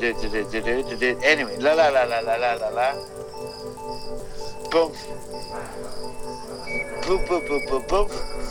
Anyway, la la la la la la la la. Boom. Boom, boom, boom, boom, boom.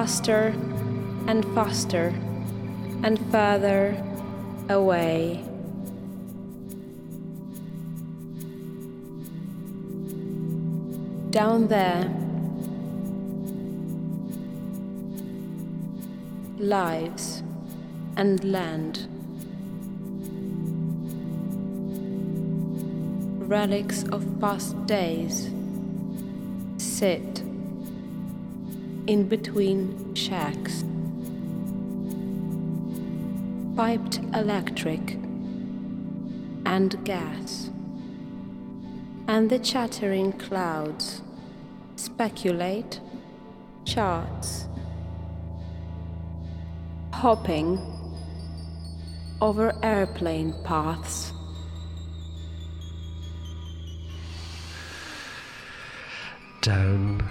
Faster and faster and further away. Down there, lives and land. Relics of past days sit in between shacks. Piped electric and gas, and the chattering clouds speculate charts, hopping over airplane paths. Down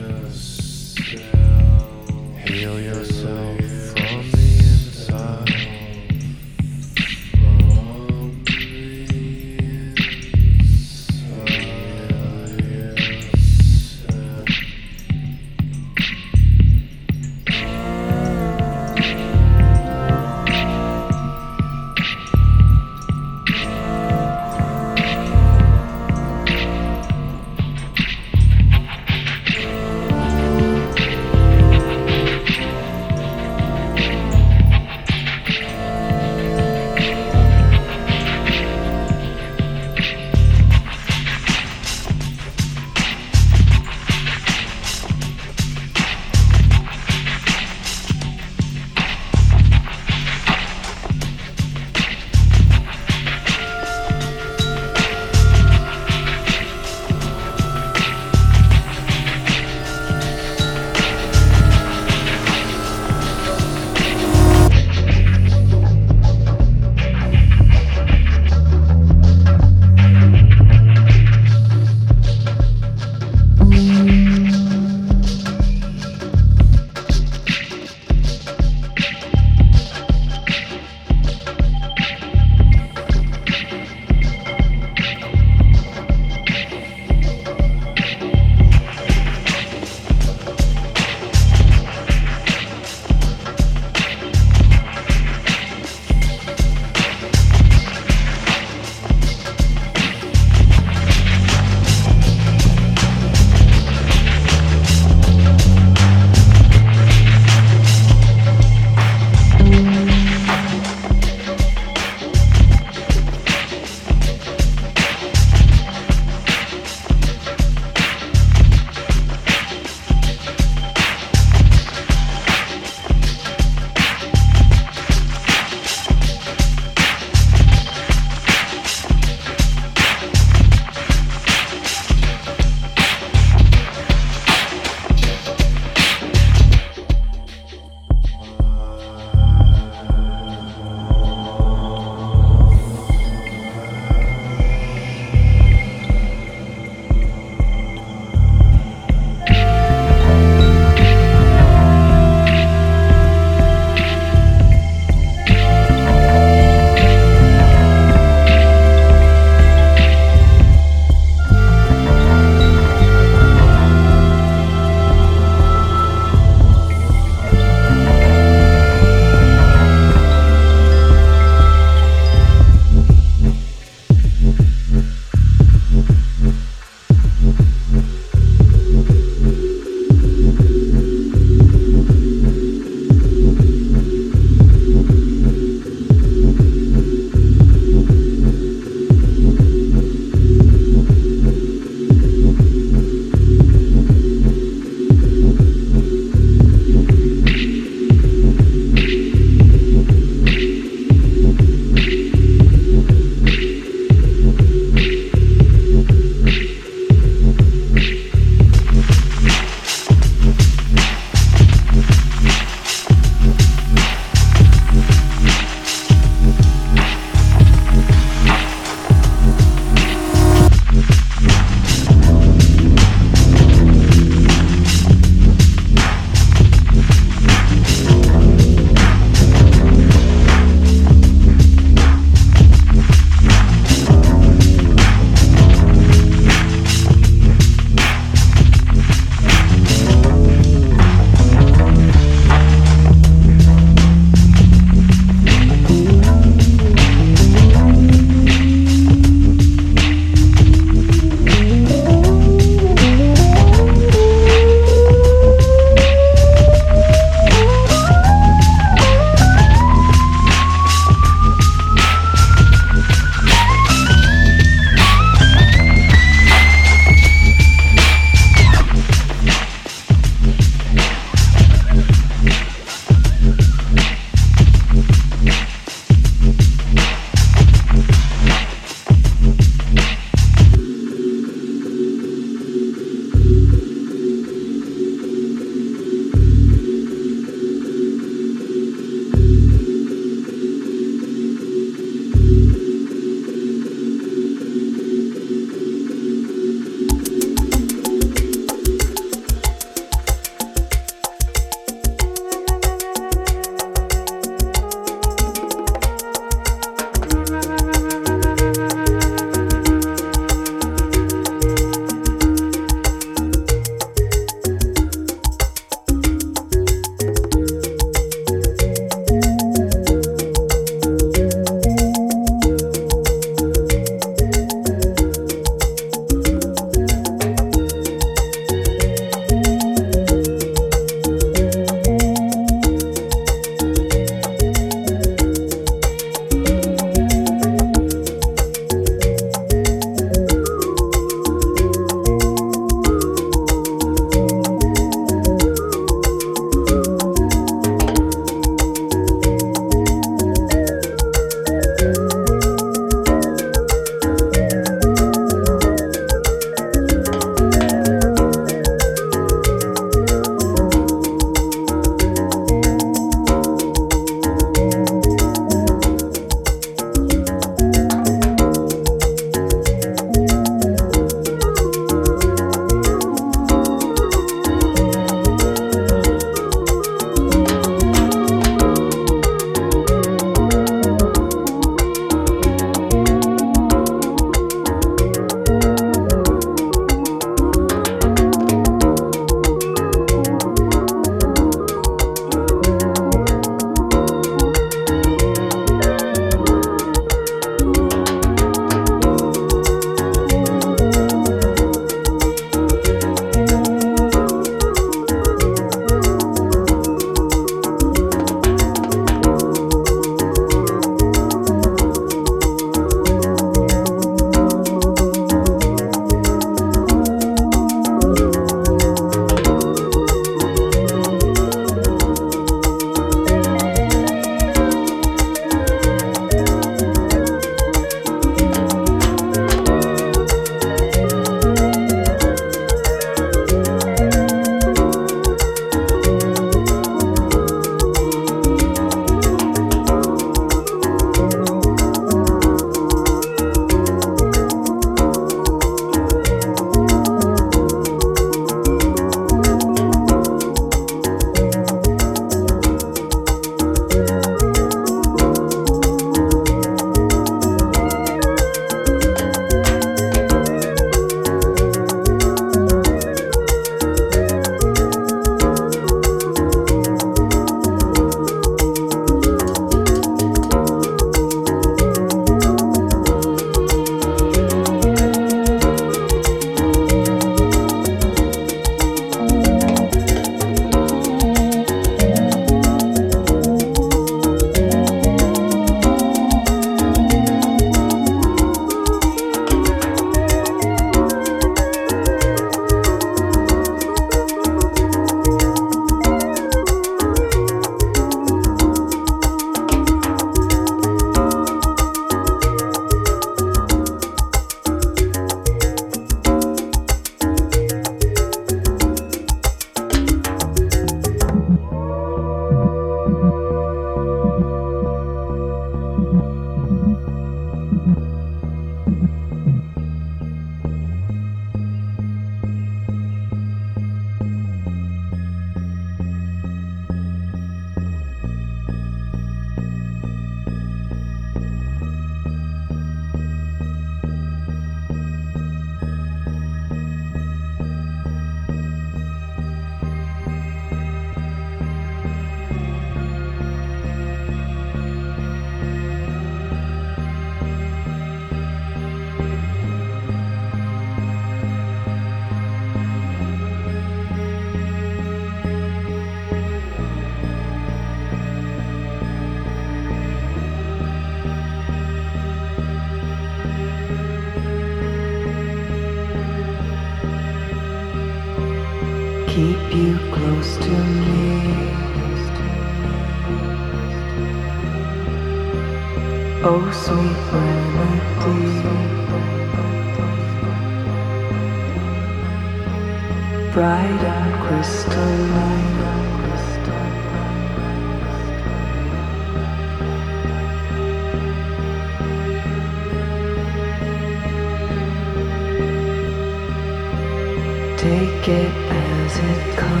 Take it as it comes.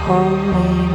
Holy morning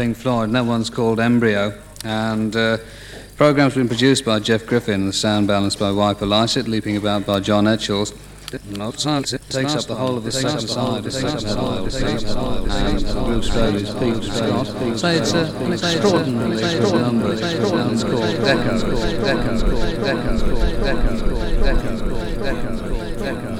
thing flawed, and that one's called Embryo. And uh, program's been produced by Jeff Griffin, the sound balanced by Wiper Lycett, leaping about by John Etchells. Not science, it takes up the whole of the southern side of Bruce Rowley's Pete Scott. So it's an extraordinary number. It's called Deco, Deco, Deco, Deco, Deco, Deco, Deco, Deco.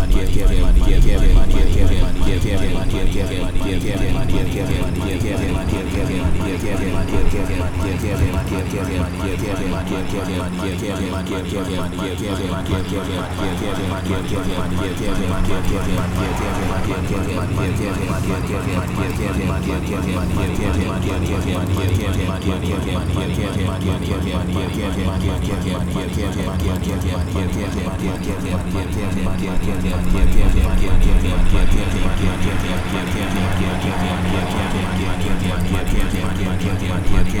अभिमान थे अभिमानिया के अभियान किए थे अभिमानिया के अभिमान की थे अभिमानिया के अभिमानी थे अभिमानिया के अभियान किए थे अभिमानिया की अभिमानिय थे अभिमानिया के अभियान किए थे अभिमानिया के अभिमान्य थे अभिमानिया के अभिमान किया अभिमानिय अभिमान्या अभियानियत थी अभिमान्या अभिमानिय अभिमान्या की अभियानियत थी अभियानिया की अभियान थी अभिमानिया के अभियान किए थे अभिमानियाँ अभियान किया थे अभिमानिया की अभियान किया अध्यम किया थी अभी हथियार की अध्ययन किया थी अभिमानिया के अभियान किया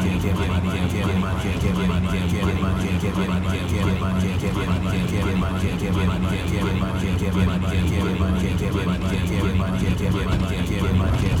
Get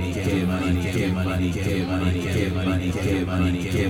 money, get money, get money, get money, get money, get money, get money, get money, get money.